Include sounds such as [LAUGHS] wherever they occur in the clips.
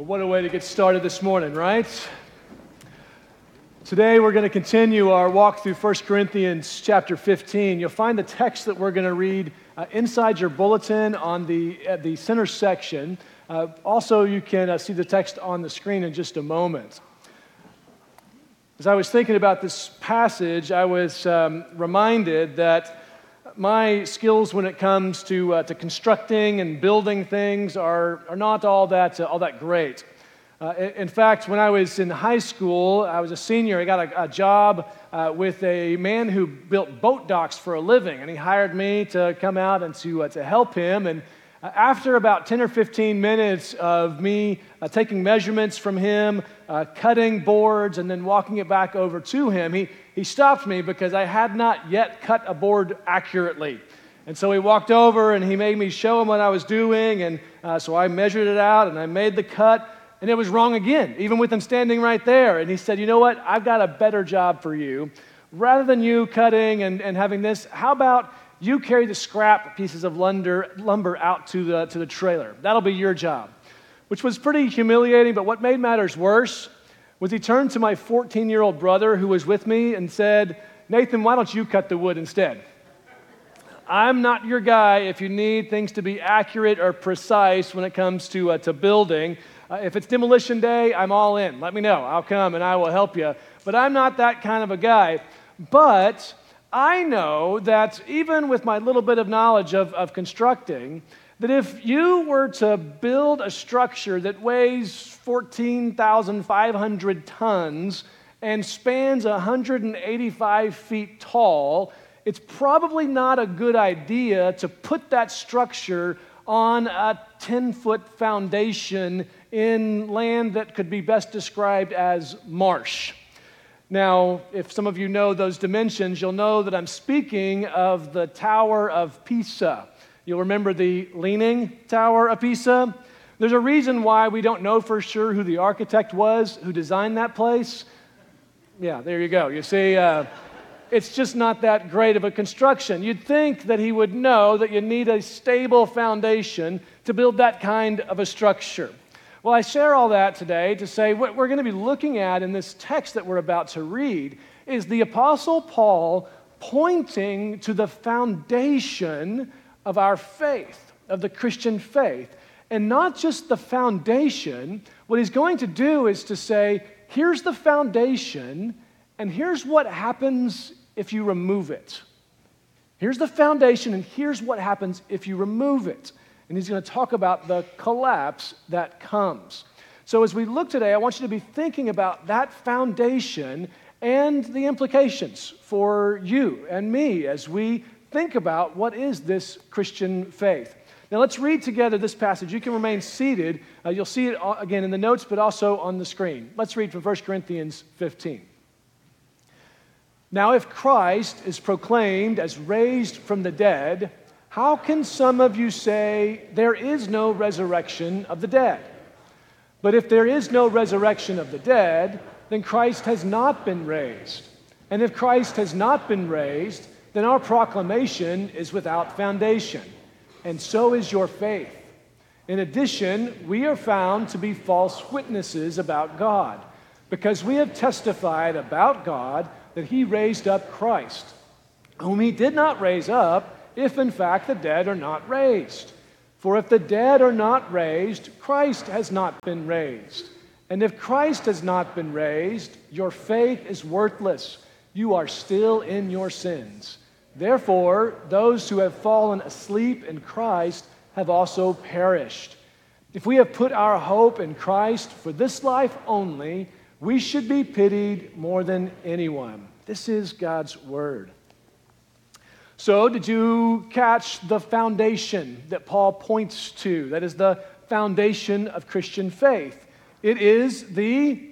Well, what a way to get started this morning, right? Today we're going to continue our walk through 1 Corinthians chapter 15. You'll find the text that we're going to read uh, inside your bulletin on the, the center section. Uh, also, you can uh, see the text on the screen in just a moment. As I was thinking about this passage, I was um, reminded that my skills when it comes to, uh, to constructing and building things are, are not all that, uh, all that great. Uh, in fact, when I was in high school, I was a senior. I got a, a job uh, with a man who built boat docks for a living, and he hired me to come out and to, uh, to help him. And uh, after about 10 or 15 minutes of me taking measurements from him, cutting boards, and then walking it back over to him, he, he stopped me because I had not yet cut a board accurately. And so he walked over and he made me show him what I was doing. And uh, so I measured it out and I made the cut, and it was wrong again, even with him standing right there. And he said, You know what? I've got a better job for you. Rather than you cutting and, and having this, how about you carry the scrap pieces of lumber, lumber out to the, to the trailer. That'll be your job. Which was pretty humiliating, but what made matters worse was he turned to my 14 year old brother who was with me and said, Nathan, why don't you cut the wood instead? I'm not your guy if you need things to be accurate or precise when it comes to, uh, to building. Uh, if it's demolition day, I'm all in. Let me know. I'll come and I will help you. But I'm not that kind of a guy. But I know that even with my little bit of knowledge of, of constructing, that if you were to build a structure that weighs 14,500 tons and spans 185 feet tall, it's probably not a good idea to put that structure on a 10 foot foundation in land that could be best described as marsh. Now, if some of you know those dimensions, you'll know that I'm speaking of the Tower of Pisa. You'll remember the Leaning Tower of Pisa. There's a reason why we don't know for sure who the architect was who designed that place. Yeah, there you go. You see, uh, it's just not that great of a construction. You'd think that he would know that you need a stable foundation to build that kind of a structure. Well, I share all that today to say what we're going to be looking at in this text that we're about to read is the Apostle Paul pointing to the foundation of our faith, of the Christian faith. And not just the foundation, what he's going to do is to say, here's the foundation, and here's what happens if you remove it. Here's the foundation, and here's what happens if you remove it and he's going to talk about the collapse that comes. So, as we look today, I want you to be thinking about that foundation and the implications for you and me as we think about what is this Christian faith. Now, let's read together this passage. You can remain seated. Uh, you'll see it again in the notes, but also on the screen. Let's read from 1 Corinthians 15. Now, if Christ is proclaimed as raised from the dead, how can some of you say there is no resurrection of the dead? But if there is no resurrection of the dead, then Christ has not been raised. And if Christ has not been raised, then our proclamation is without foundation, and so is your faith. In addition, we are found to be false witnesses about God, because we have testified about God that He raised up Christ, whom He did not raise up if in fact the dead are not raised. For if the dead are not raised, Christ has not been raised. And if Christ has not been raised, your faith is worthless. You are still in your sins. Therefore, those who have fallen asleep in Christ have also perished. If we have put our hope in Christ for this life only, we should be pitied more than anyone. This is God's word. So, did you catch the foundation that Paul points to? That is the foundation of Christian faith. It is the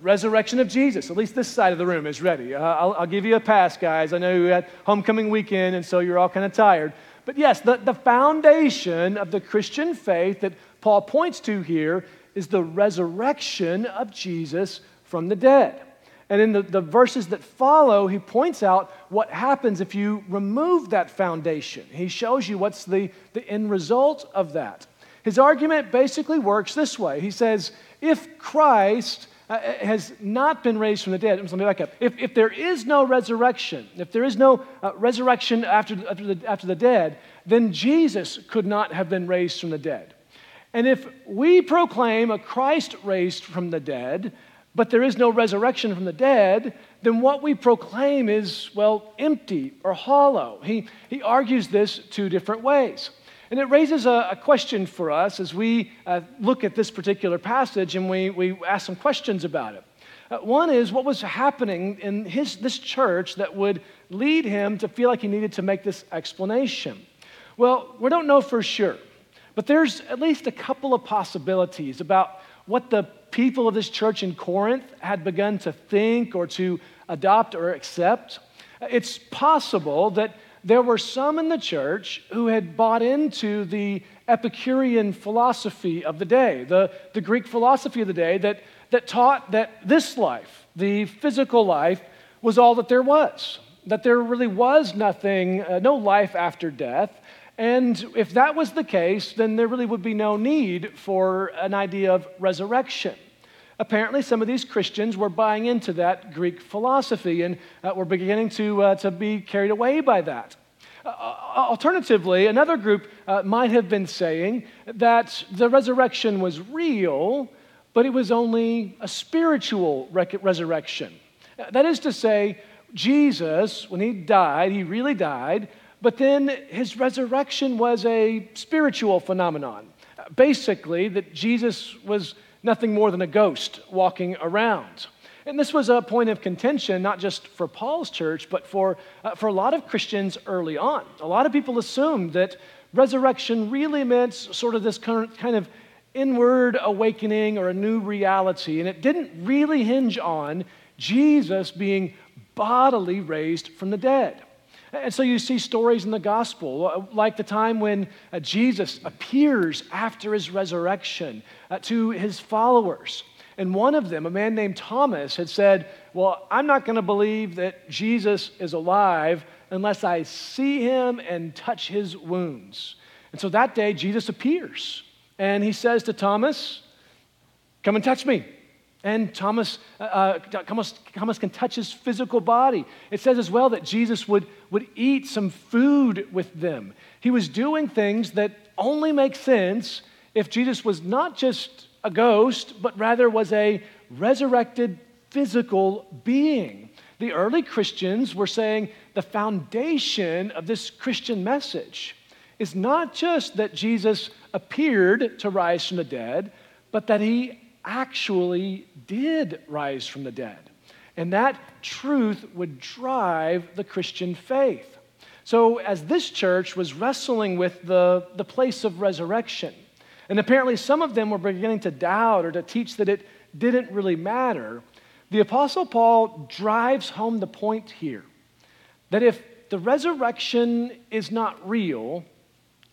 resurrection of Jesus. At least this side of the room is ready. Uh, I'll, I'll, give you a pass, guys. I know you had homecoming weekend, and so you're all kind of tired. But yes, the, the foundation of the Christian faith that Paul points to here is the resurrection of Jesus from the dead. And in the, the verses that follow, he points out what happens if you remove that foundation. He shows you what's the, the end result of that. His argument basically works this way He says, if Christ uh, has not been raised from the dead, let me back up. If, if there is no resurrection, if there is no uh, resurrection after, after, the, after the dead, then Jesus could not have been raised from the dead. And if we proclaim a Christ raised from the dead, but there is no resurrection from the dead, then what we proclaim is, well, empty or hollow. He, he argues this two different ways. And it raises a, a question for us as we uh, look at this particular passage and we, we ask some questions about it. Uh, one is what was happening in his, this church that would lead him to feel like he needed to make this explanation? Well, we don't know for sure, but there's at least a couple of possibilities about what the people of this church in Corinth had begun to think or to adopt or accept. It's possible that there were some in the church who had bought into the Epicurean philosophy of the day, the, the Greek philosophy of the day that, that taught that this life, the physical life, was all that there was, that there really was nothing, uh, no life after death. And if that was the case, then there really would be no need for an idea of resurrection. Apparently, some of these Christians were buying into that Greek philosophy and uh, were beginning to, uh, to be carried away by that. Uh, uh alternatively, another group uh, might have been saying that the resurrection was real, but it was only a spiritual rec- resurrection. That is to say, Jesus, when he died, he really died, but then his resurrection was a spiritual phenomenon. Basically, that Jesus was nothing more than a ghost walking around. And this was a point of contention, not just for Paul's church, but for, uh, for a lot of Christians early on. A lot of people assumed that resurrection really meant sort of this kind of inward awakening or a new reality, and it didn't really hinge on Jesus being bodily raised from the dead. And so you see stories in the gospel, uh, like the time when uh, Jesus appears after his resurrection uh, to his followers. And one of them, a man named Thomas, had said, Well, I'm not going to believe that Jesus is alive unless I see him and touch his wounds. And so that day, Jesus appears and he says to Thomas, Come and touch me. And Thomas, uh, uh, Thomas, Thomas can touch his physical body. It says as well that Jesus would, would eat some food with them. He was doing things that only make sense if Jesus was not just a ghost, but rather was a resurrected physical being. The early Christians were saying the foundation of this Christian message is not just that Jesus appeared to rise from the dead, but that he actually did rise from the dead. And that truth would drive the Christian faith. So, as this church was wrestling with the, the place of resurrection, and apparently some of them were beginning to doubt or to teach that it didn't really matter, the Apostle Paul drives home the point here that if the resurrection is not real,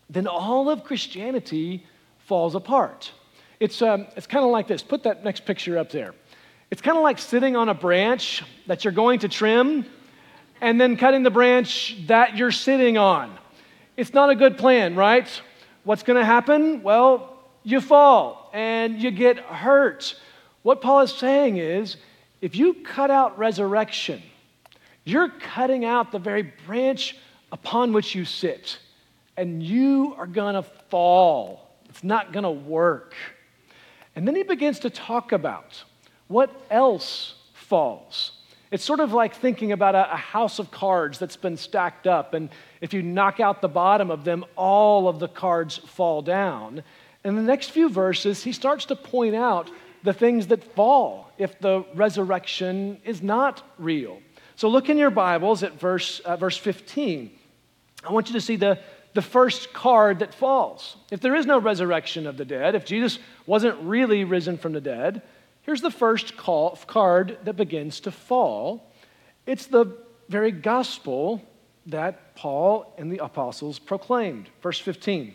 then all of Christianity falls apart. It's, um, it's kind of like this. Put that next picture up there. It's kind of like sitting on a branch that you're going to trim and then cutting the branch that you're sitting on. It's not a good plan, right? What's going to happen? Well, you fall and you get hurt. What Paul is saying is if you cut out resurrection, you're cutting out the very branch upon which you sit, and you are going to fall. It's not going to work. And then he begins to talk about what else falls. It's sort of like thinking about a, a, house of cards that's been stacked up, and if you knock out the bottom of them, all of the cards fall down. In the next few verses, he starts to point out the things that fall if the resurrection is not real. So look in your Bibles at verse, uh, verse 15. I want you to see the, the first card that falls. If there is no resurrection of the dead, if Jesus wasn't really risen from the dead, here's the first call, card that begins to fall. It's the very gospel that Paul and the apostles proclaimed. Verse 15.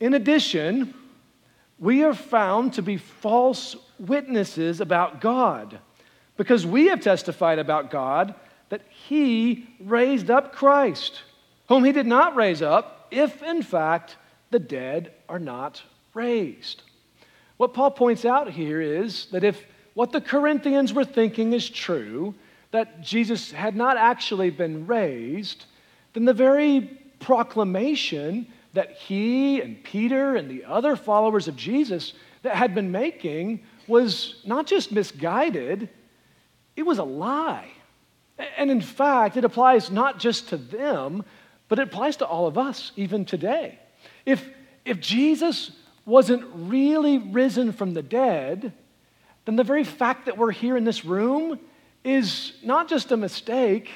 In addition, we are found to be false witnesses about God because we have testified about God that He raised up Christ whom he did not raise up, if in fact the dead are not raised. What Paul points out here is that if what the Corinthians were thinking is true, that Jesus had not actually been raised, then the very proclamation that he and Peter and the other followers of Jesus that had been making was not just misguided, it was a lie. And in fact, it applies not just to them, but it applies to all of us, even today. If, if Jesus wasn't really risen from the dead, then the very fact that we're here in this room is not just a mistake,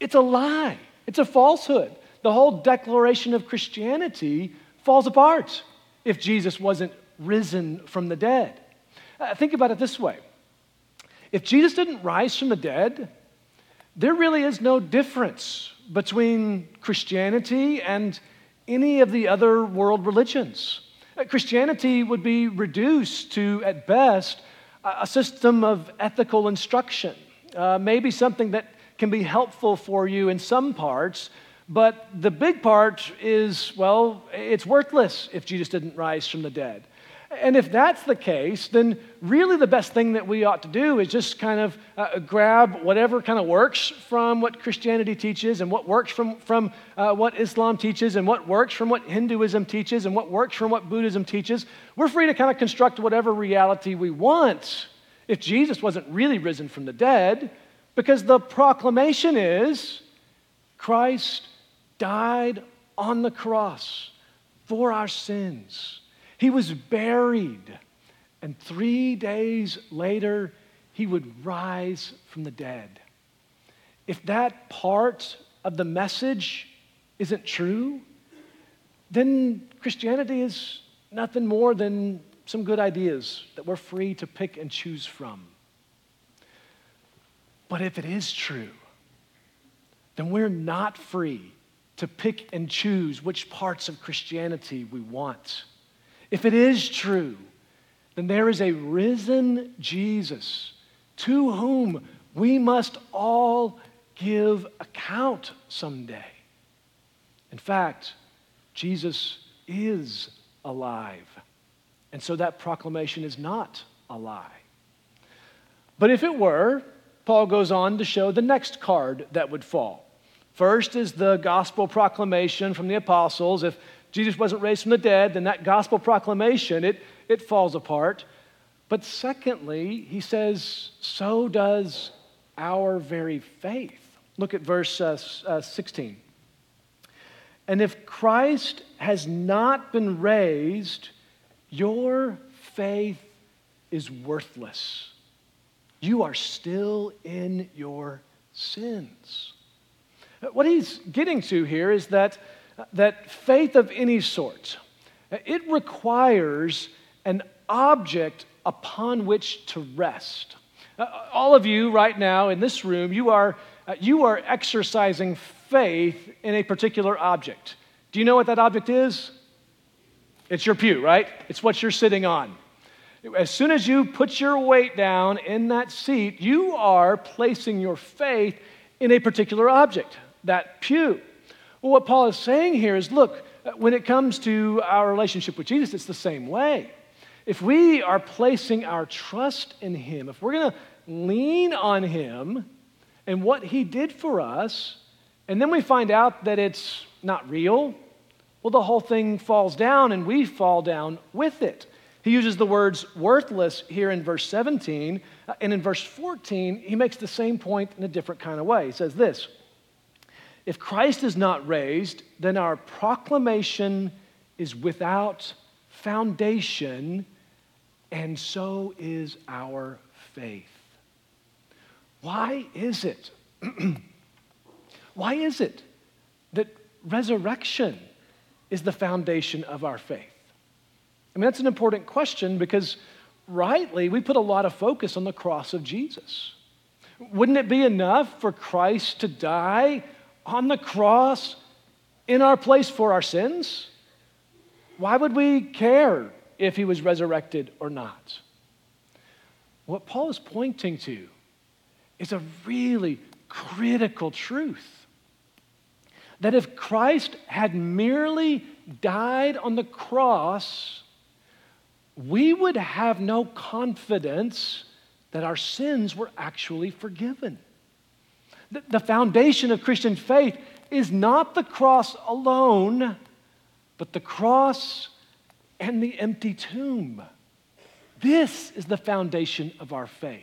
it's a lie, it's a falsehood. The whole declaration of Christianity falls apart if Jesus wasn't risen from the dead. Uh, think about it this way if Jesus didn't rise from the dead, there really is no difference between Christianity and any of the other world religions. Uh, Christianity would be reduced to, at best, a system of ethical instruction, uh, maybe something that can be helpful for you in some parts, but the big part is, well, it's worthless if Jesus didn't rise from the dead. And if that's the case, then really the best thing that we ought to do is just kind of uh, grab whatever kind of works from what Christianity teaches, and what works from, from uh, what Islam teaches, and what works from what Hinduism teaches, and what works from what Buddhism teaches. We're free to kind of construct whatever reality we want if Jesus wasn't really risen from the dead, because the proclamation is Christ died on the cross for our sins. He was buried, and three days later, he would rise from the dead. If that part of the message isn't true, then Christianity is nothing more than some good ideas that we're free to pick and choose from. But if it is true, then we're not free to pick and choose which parts of Christianity we want. If it is true, then there is a risen Jesus to whom we must all give account someday. In fact, Jesus is alive. And so that proclamation is not a lie. But if it were, Paul goes on to show the next card that would fall. First is the gospel proclamation from the apostles. If Jesus wasn't raised from the dead, then that gospel proclamation, it, it falls apart. But secondly, he says, so does our very faith. Look at verse uh, uh, 16. And if Christ has not been raised, your faith is worthless. You are still in your sins. What he's getting to here is that that faith of any sort, it requires an object upon which to rest. Uh, all of you right now in this room, you are, uh, you are exercising faith in a particular object. Do you know what that object is? It's your pew, right? It's what you're sitting on. As soon as you put your weight down in that seat, you are placing your faith in a particular object, that pew. Well, what Paul is saying here is look, uh, when it comes to our relationship with Jesus, it's the same way. If we are placing our trust in Him, if we're going to lean on Him and what He did for us, and then we find out that it's not real, well, the whole thing falls down and we fall down with it. He uses the words worthless here in verse 17, uh, and in verse 14, he makes the same point in a different kind of way. He says this if Christ is not raised, then our proclamation is without foundation, and so is our faith. Why is it? [CLEARS THROAT] Why is it that resurrection is the foundation of our faith? I mean, that's an important question because rightly we put a lot of focus on the cross of Jesus. Wouldn't it be enough for Christ to die on the cross in our place for our sins, why would we care if he was resurrected or not? What Paul is pointing to is a really critical truth that if Christ had merely died on the cross, we would have no confidence that our sins were actually forgiven. The foundation of Christian faith is not the cross alone, but the cross and the empty tomb. This is the foundation of our faith.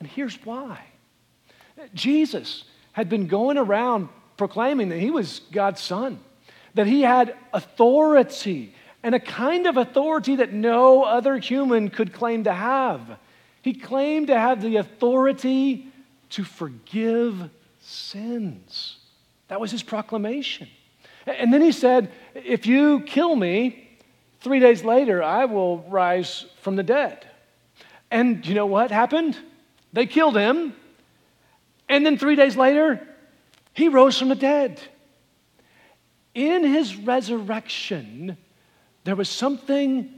And here's why Jesus had been going around proclaiming that he was God's son, that he had authority and a kind of authority that no other human could claim to have. He claimed to have the authority to forgive sins. That was his proclamation. And then he said, If you kill me, three days later I will rise from the dead. And you know what happened? They killed him. And then three days later, he rose from the dead. In his resurrection, there was something,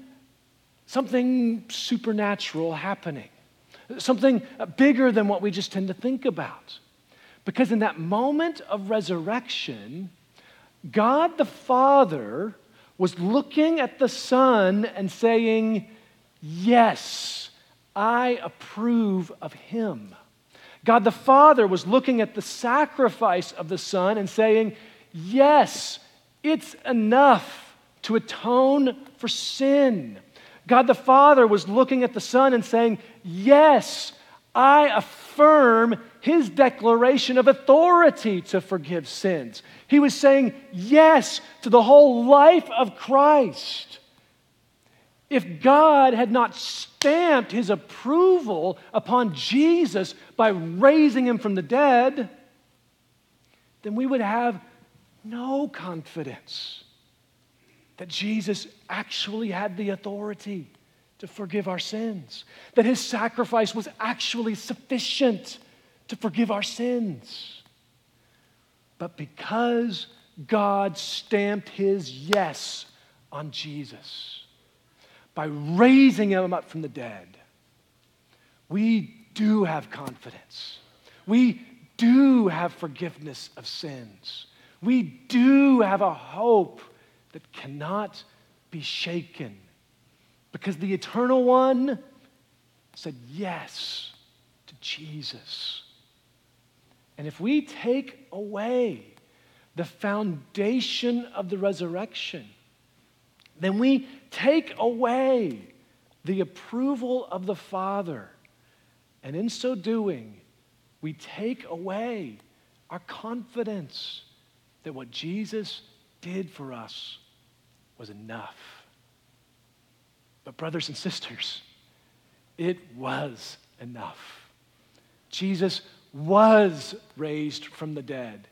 something supernatural happening, something bigger than what we just tend to think about. Because in that moment of resurrection, God the Father was looking at the Son and saying, Yes, I approve of him. God the Father was looking at the sacrifice of the Son and saying, Yes, it's enough to atone for sin. God the Father was looking at the Son and saying, Yes, I affirm his declaration of authority to forgive sins. He was saying yes to the whole life of Christ. If God had not stamped his approval upon Jesus by raising him from the dead, then we would have no confidence that Jesus actually had the authority to forgive our sins, that his sacrifice was actually sufficient to forgive our sins. But because God stamped his yes on Jesus by raising him up from the dead, we do have confidence. We do have forgiveness of sins. We do have a hope that cannot be shaken because the eternal one said yes to Jesus. And if we take away the foundation of the resurrection, then we take away the approval of the Father. And in so doing, we take away our confidence that what Jesus did for us was enough. But, brothers and sisters, it was enough. Jesus was raised from the dead,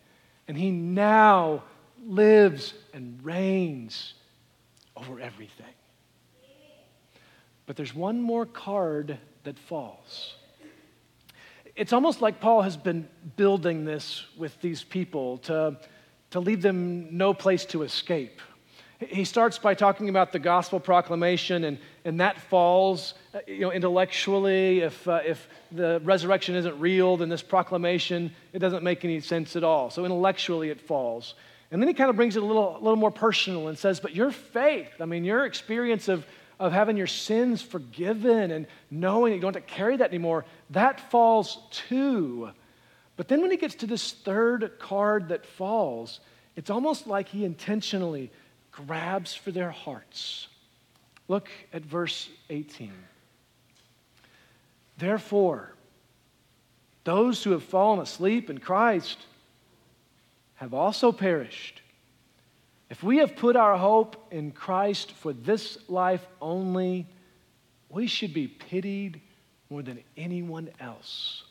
and he now lives and reigns over everything. But there's one more card that falls. It's almost like Paul has been building this with these people to, to leave them no place to escape. He starts by talking about the gospel proclamation, and, and that falls uh, you know, intellectually. If, uh, if the resurrection isn't real, then this proclamation, it doesn't make any sense at all. So intellectually, it falls. And then he kind of brings it a little, a little more personal and says, But your faith, I mean, your experience of, of having your sins forgiven and knowing you don't have to carry that anymore, that falls too. But then when he gets to this third card that falls, it's almost like he intentionally grabs for their hearts. Look at verse 18. Therefore, those who have fallen asleep in Christ have also perished. If we have put our hope in Christ for this life only, we should be pitied more than anyone else.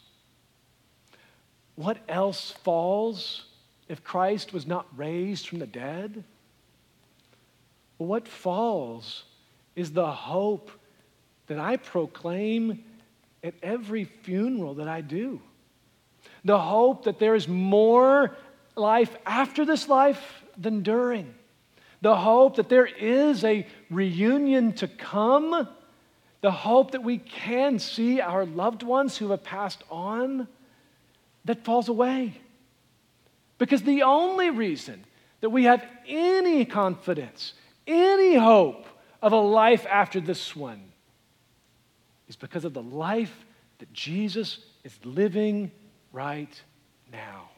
What else falls if Christ was not raised from the dead? What falls is the hope that I proclaim at every funeral that I do. The hope that there is more life after this life than during. The hope that there is a reunion to come. The hope that we can see our loved ones who have passed on that falls away. Because the only reason that we have any confidence, any hope of a life after this one is because of the life that Jesus is living right now.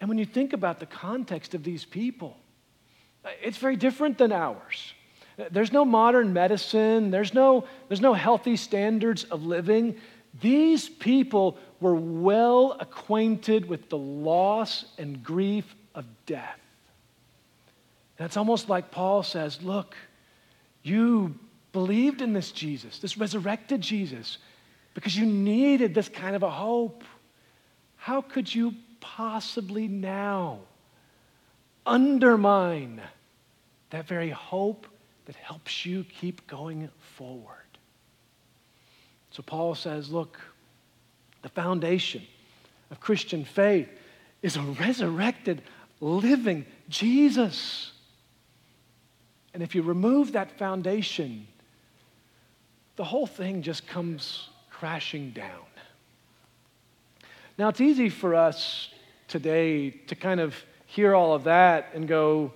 And when you think about the context of these people, it's very different than ours. There's no modern medicine, there's no, there's no healthy standards of living. These people were well acquainted with the loss and grief of death. It's almost like Paul says, Look, you believed in this Jesus, this resurrected Jesus, because you needed this kind of a hope. How could you possibly now undermine that very hope that helps you keep going forward? So Paul says, look, the foundation of Christian faith is a resurrected, living Jesus. And if you remove that foundation, the whole thing just comes crashing down. Now, it's easy for us today to kind of hear all of that and go,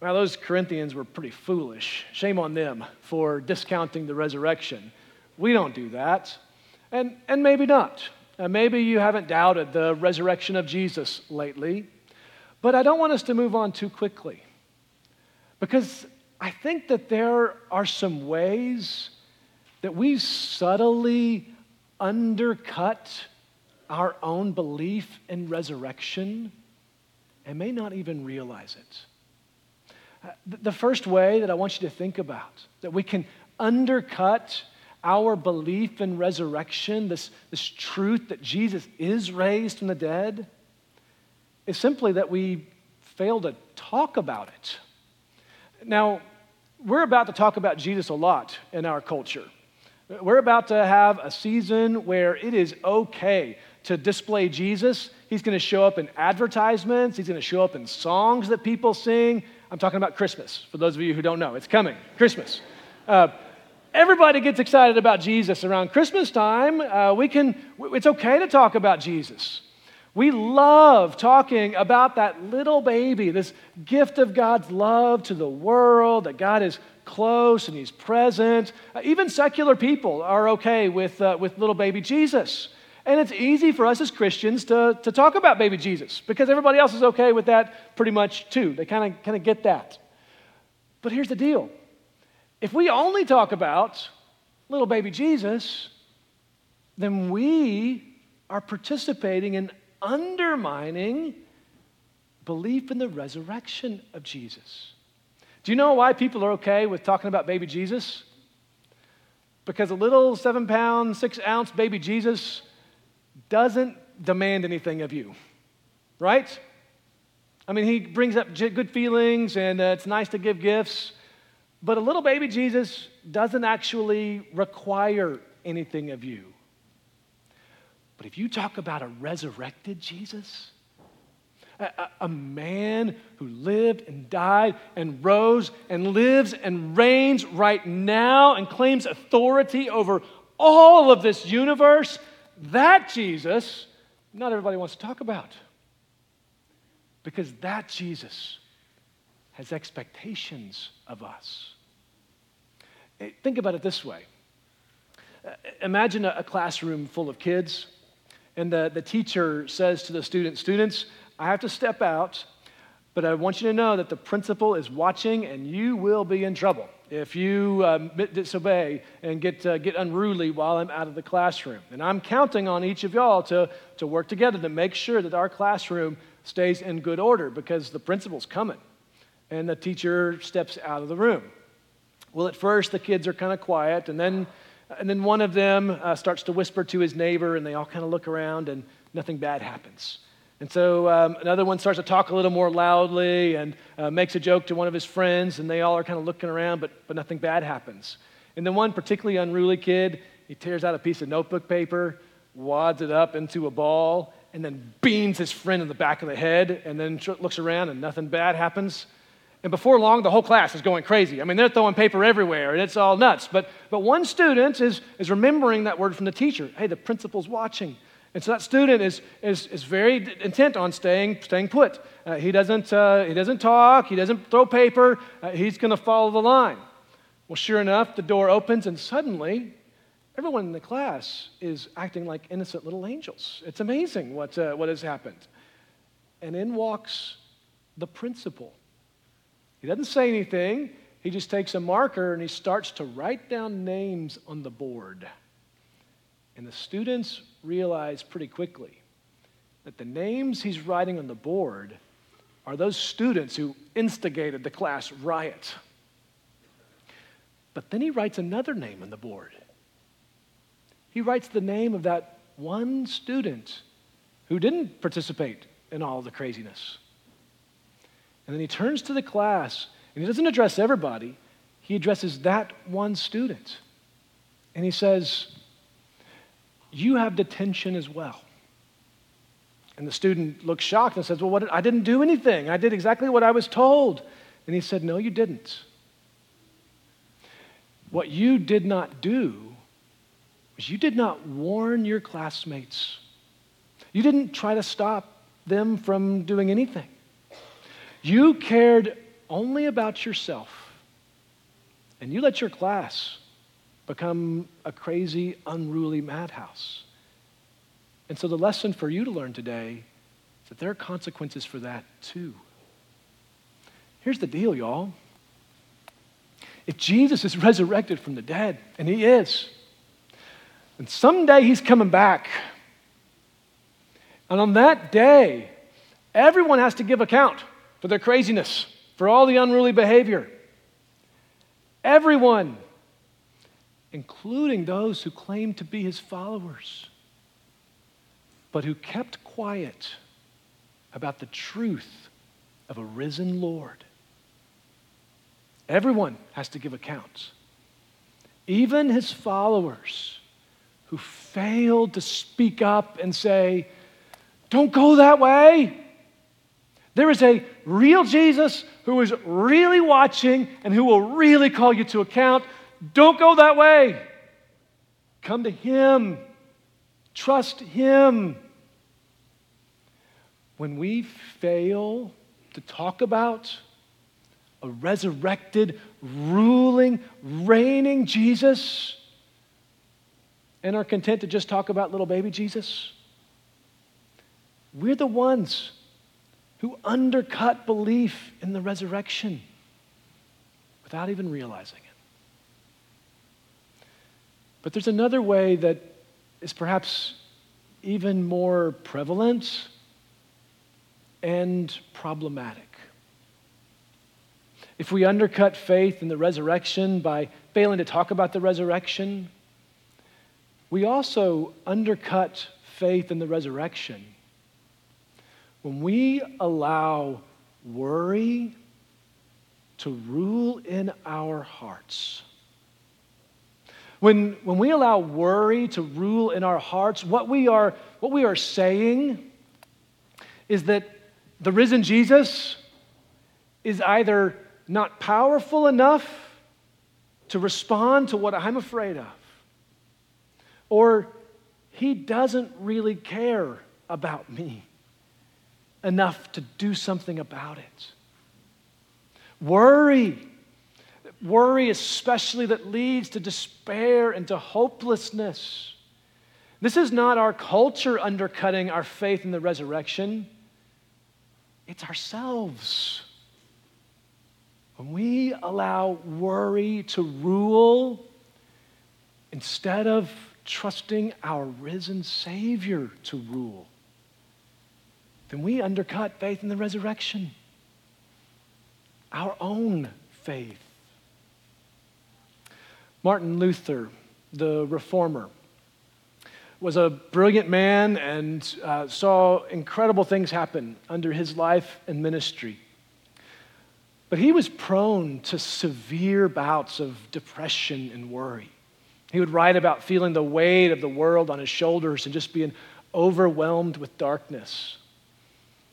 well, those Corinthians were pretty foolish. Shame on them for discounting the resurrection. We don't do that. And, and maybe not. Maybe you haven't doubted the resurrection of Jesus lately. But I don't want us to move on too quickly. Because I think that there are some ways that we subtly undercut our own belief in resurrection and may not even realize it. Uh, the first way that I want you to think about that we can undercut our belief in resurrection, this, this truth that Jesus is raised from the dead, is simply that we fail to talk about it. Now, we're about to talk about Jesus a lot in our culture. We're about to have a season where it is okay to display Jesus. He's going to show up in advertisements, he's going to show up in songs that people sing. I'm talking about Christmas, for those of you who don't know. It's coming, Christmas. Uh, everybody gets excited about Jesus around Christmas time. Uh, we can, it's okay to talk about Jesus. We love talking about that little baby, this gift of God's love to the world, that God is close and He's present. Uh, even secular people are okay with, uh, with little baby Jesus. And it's easy for us as Christians to, to talk about baby Jesus because everybody else is okay with that pretty much too. They kind of kind of get that. But here's the deal if we only talk about little baby Jesus, then we are participating in undermining belief in the resurrection of Jesus. Do you know why people are okay with talking about baby Jesus? Because a little seven pound, six ounce baby Jesus doesn't demand anything of you, right? I mean, he brings up good feelings and uh, it's nice to give gifts. But a little baby Jesus doesn't actually require anything of you. But if you talk about a resurrected Jesus, a, a, man who lived and died and rose and lives and reigns right now and claims authority over all of this universe, that Jesus, not everybody wants to talk about. Because that Jesus has expectations of us. Think about it this way uh, Imagine a, classroom full of kids, and the, the teacher says to the students, Students, I have to step out, but I want you to know that the principal is watching and you will be in trouble if you um, disobey and get, uh, get unruly while I'm out of the classroom. And I'm counting on each of y'all to, to work together to make sure that our classroom stays in good order because the principal's coming. And the teacher steps out of the room. Well, at first, the kids are kind of quiet, and then, and then one of them uh, starts to whisper to his neighbor, and they all kind of look around, and nothing bad happens. And so um, another one starts to talk a little more loudly and uh, makes a joke to one of his friends, and they all are kind of looking around, but, but nothing bad happens. And then one particularly unruly kid, he tears out a piece of notebook paper, wads it up into a ball, and then beams his friend in the back of the head, and then looks around, and nothing bad happens. And before long, the whole class is going crazy. I mean, they're throwing paper everywhere and it's all nuts. But, but one student is, is remembering that word from the teacher hey, the principal's watching. And so that student is, is, is very intent on staying, staying put. Uh, he, doesn't, uh, he doesn't talk, he doesn't throw paper, uh, he's going to follow the line. Well, sure enough, the door opens, and suddenly everyone in the class is acting like innocent little angels. It's amazing what, uh, what has happened. And in walks the principal. He doesn't say anything, he just takes a marker and he starts to write down names on the board. And the students realize pretty quickly that the names he's writing on the board are those students who instigated the class riot. But then he writes another name on the board. He writes the name of that one student who didn't participate in all the craziness. And then he turns to the class and he doesn't address everybody, he addresses that one student. And he says, You have detention as well. And the student looks shocked and says, Well, what, I didn't do anything. I did exactly what I was told. And he said, No, you didn't. What you did not do was you did not warn your classmates. You didn't try to stop them from doing anything. You cared only about yourself. And you let your class become a crazy, unruly madhouse. And so the lesson for you to learn today is that there are consequences for that too. Here's the deal, y'all. If Jesus is [LAUGHS] resurrected from the dead, and he is, and someday he's coming back, and on that day, everyone has to give account for their craziness, for all the unruly behavior. Everyone, including those who claimed to be his followers, but who kept quiet about the truth of a risen Lord. Everyone has to give accounts. Even his followers who failed to speak up and say, Don't go that way. There is a real Jesus who is really watching and who will really call you to account. Don't go that way. Come to him. Trust him. When we fail to talk about a resurrected, ruling, reigning Jesus and are content to just talk about little baby Jesus, we're the ones who undercut belief in the resurrection without even realizing it. But there's another way that is perhaps even more prevalent and problematic. If we undercut faith in the resurrection by failing to talk about the resurrection, we also undercut faith in the resurrection when we allow worry to rule in our hearts. When, when we allow worry to rule in our hearts, what we are, what we are saying is that the risen Jesus is either not powerful enough to respond to what I'm afraid of, or he doesn't really care about me enough to do something about it. Worry, worry especially that leads to despair and to hopelessness. This is not our culture undercutting our faith in the resurrection, it's ourselves. When we allow worry to rule instead of trusting our risen Savior to rule, then we undercut faith in the resurrection, our own faith. Martin Luther, the reformer, was a brilliant man and uh, saw incredible things happen under his life and ministry. But he was prone to severe bouts of depression and worry. He would write about feeling the weight of the world on his shoulders and just being overwhelmed with darkness.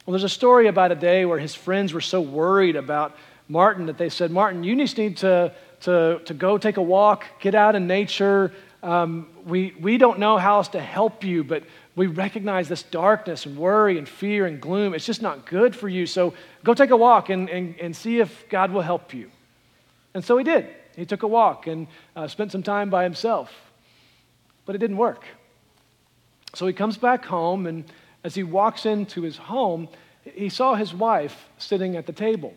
Well, there's a story about a day where his friends were so worried about Martin that they said, Martin, you just need to, to, to go take a walk, get out in nature. Um, we, we don't know how else to help you, but, we recognize this darkness and worry and fear and gloom. It's just not good for you. So go take a walk and, and, and see if God will help you. And so he did. He took a walk and uh, spent some time by himself. But it didn't work. So he comes back home, and as he walks into his home, he saw his wife sitting at the table.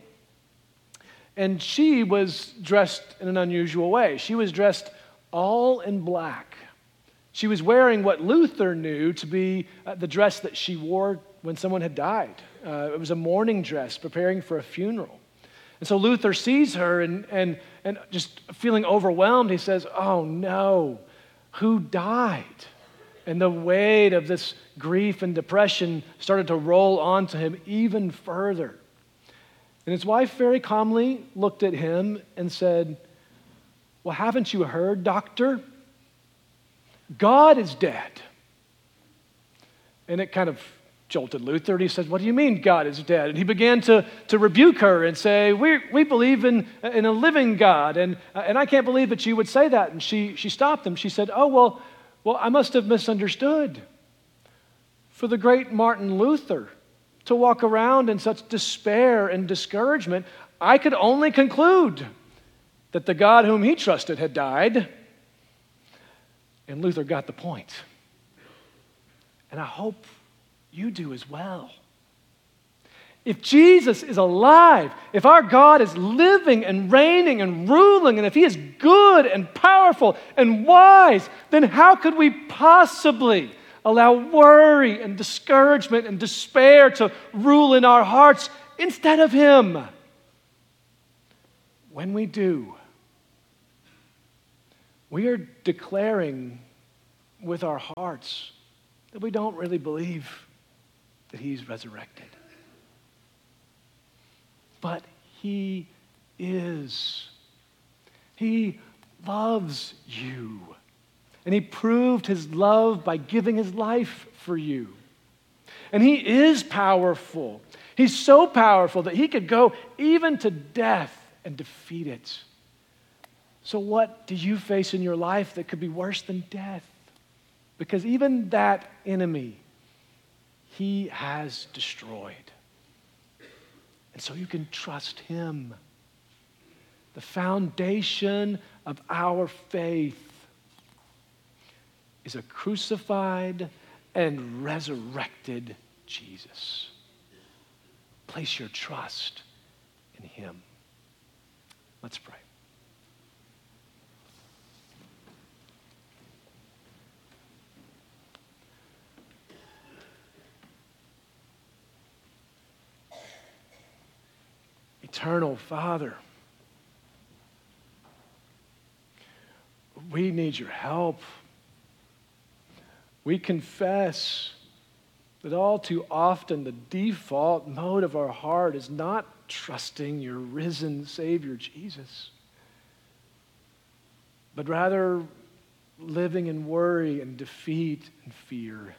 And she was dressed in an unusual way. She was dressed all in black. She was wearing what Luther knew to be uh, the dress that she wore when someone had died. Uh, it was a mourning dress, preparing for a funeral. And so Luther sees her and, and, and just feeling overwhelmed, he says, Oh no, who died? And the weight of this grief and depression started to roll onto him even further. And his wife very calmly looked at him and said, Well, haven't you heard, doctor? God is dead. And it kind of jolted Luther. He said, What do you mean God is dead? And he began to, to rebuke her and say, We, we believe in, in a living God. And, and I can't believe that you would say that. And she, she stopped him. She said, Oh, well, well, I must have misunderstood. For the great Martin Luther to walk around in such despair and discouragement, I could only conclude that the God whom he trusted had died and Luther got the point. And I hope you do as well. If Jesus is alive, if our God is living and reigning and ruling, and if He is good and powerful and wise, then how could we possibly allow worry and discouragement and despair to rule in our hearts instead of Him? When we do, we are declaring with our hearts that we don't really believe that he's resurrected. But he is. He loves you. And he proved his love by giving his life for you. And he is powerful. He's so powerful that he could go even to death and defeat it. So, what do you face in your life that could be worse than death? Because even that enemy, he has destroyed. And so you can trust him. The foundation of our faith is a crucified and resurrected Jesus. Place your trust in him. Let's pray. Eternal Father. We need your help. We confess that all too often the default mode of our heart is not trusting your risen Savior Jesus, but rather living in worry and defeat and fear.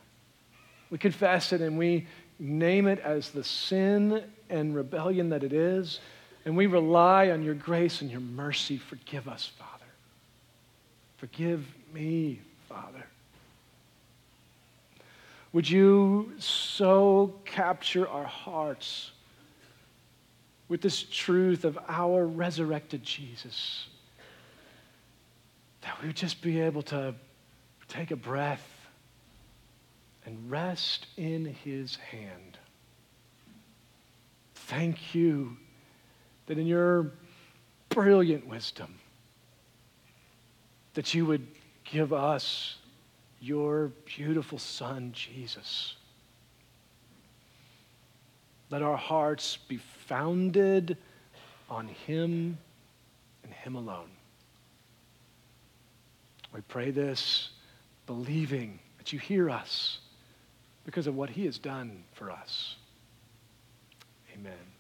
We confess it and we name it as the sin and rebellion that it is, and we rely on your grace and your mercy. Forgive us, Father. Forgive me, Father. Would you so capture our hearts with this truth of our resurrected Jesus that we would just be able to take a breath and rest in his hand. Thank you that in your brilliant wisdom that you would give us your beautiful son Jesus. Let our hearts be founded on him and him alone. We pray this believing that you hear us because of what he has done for us. Amen.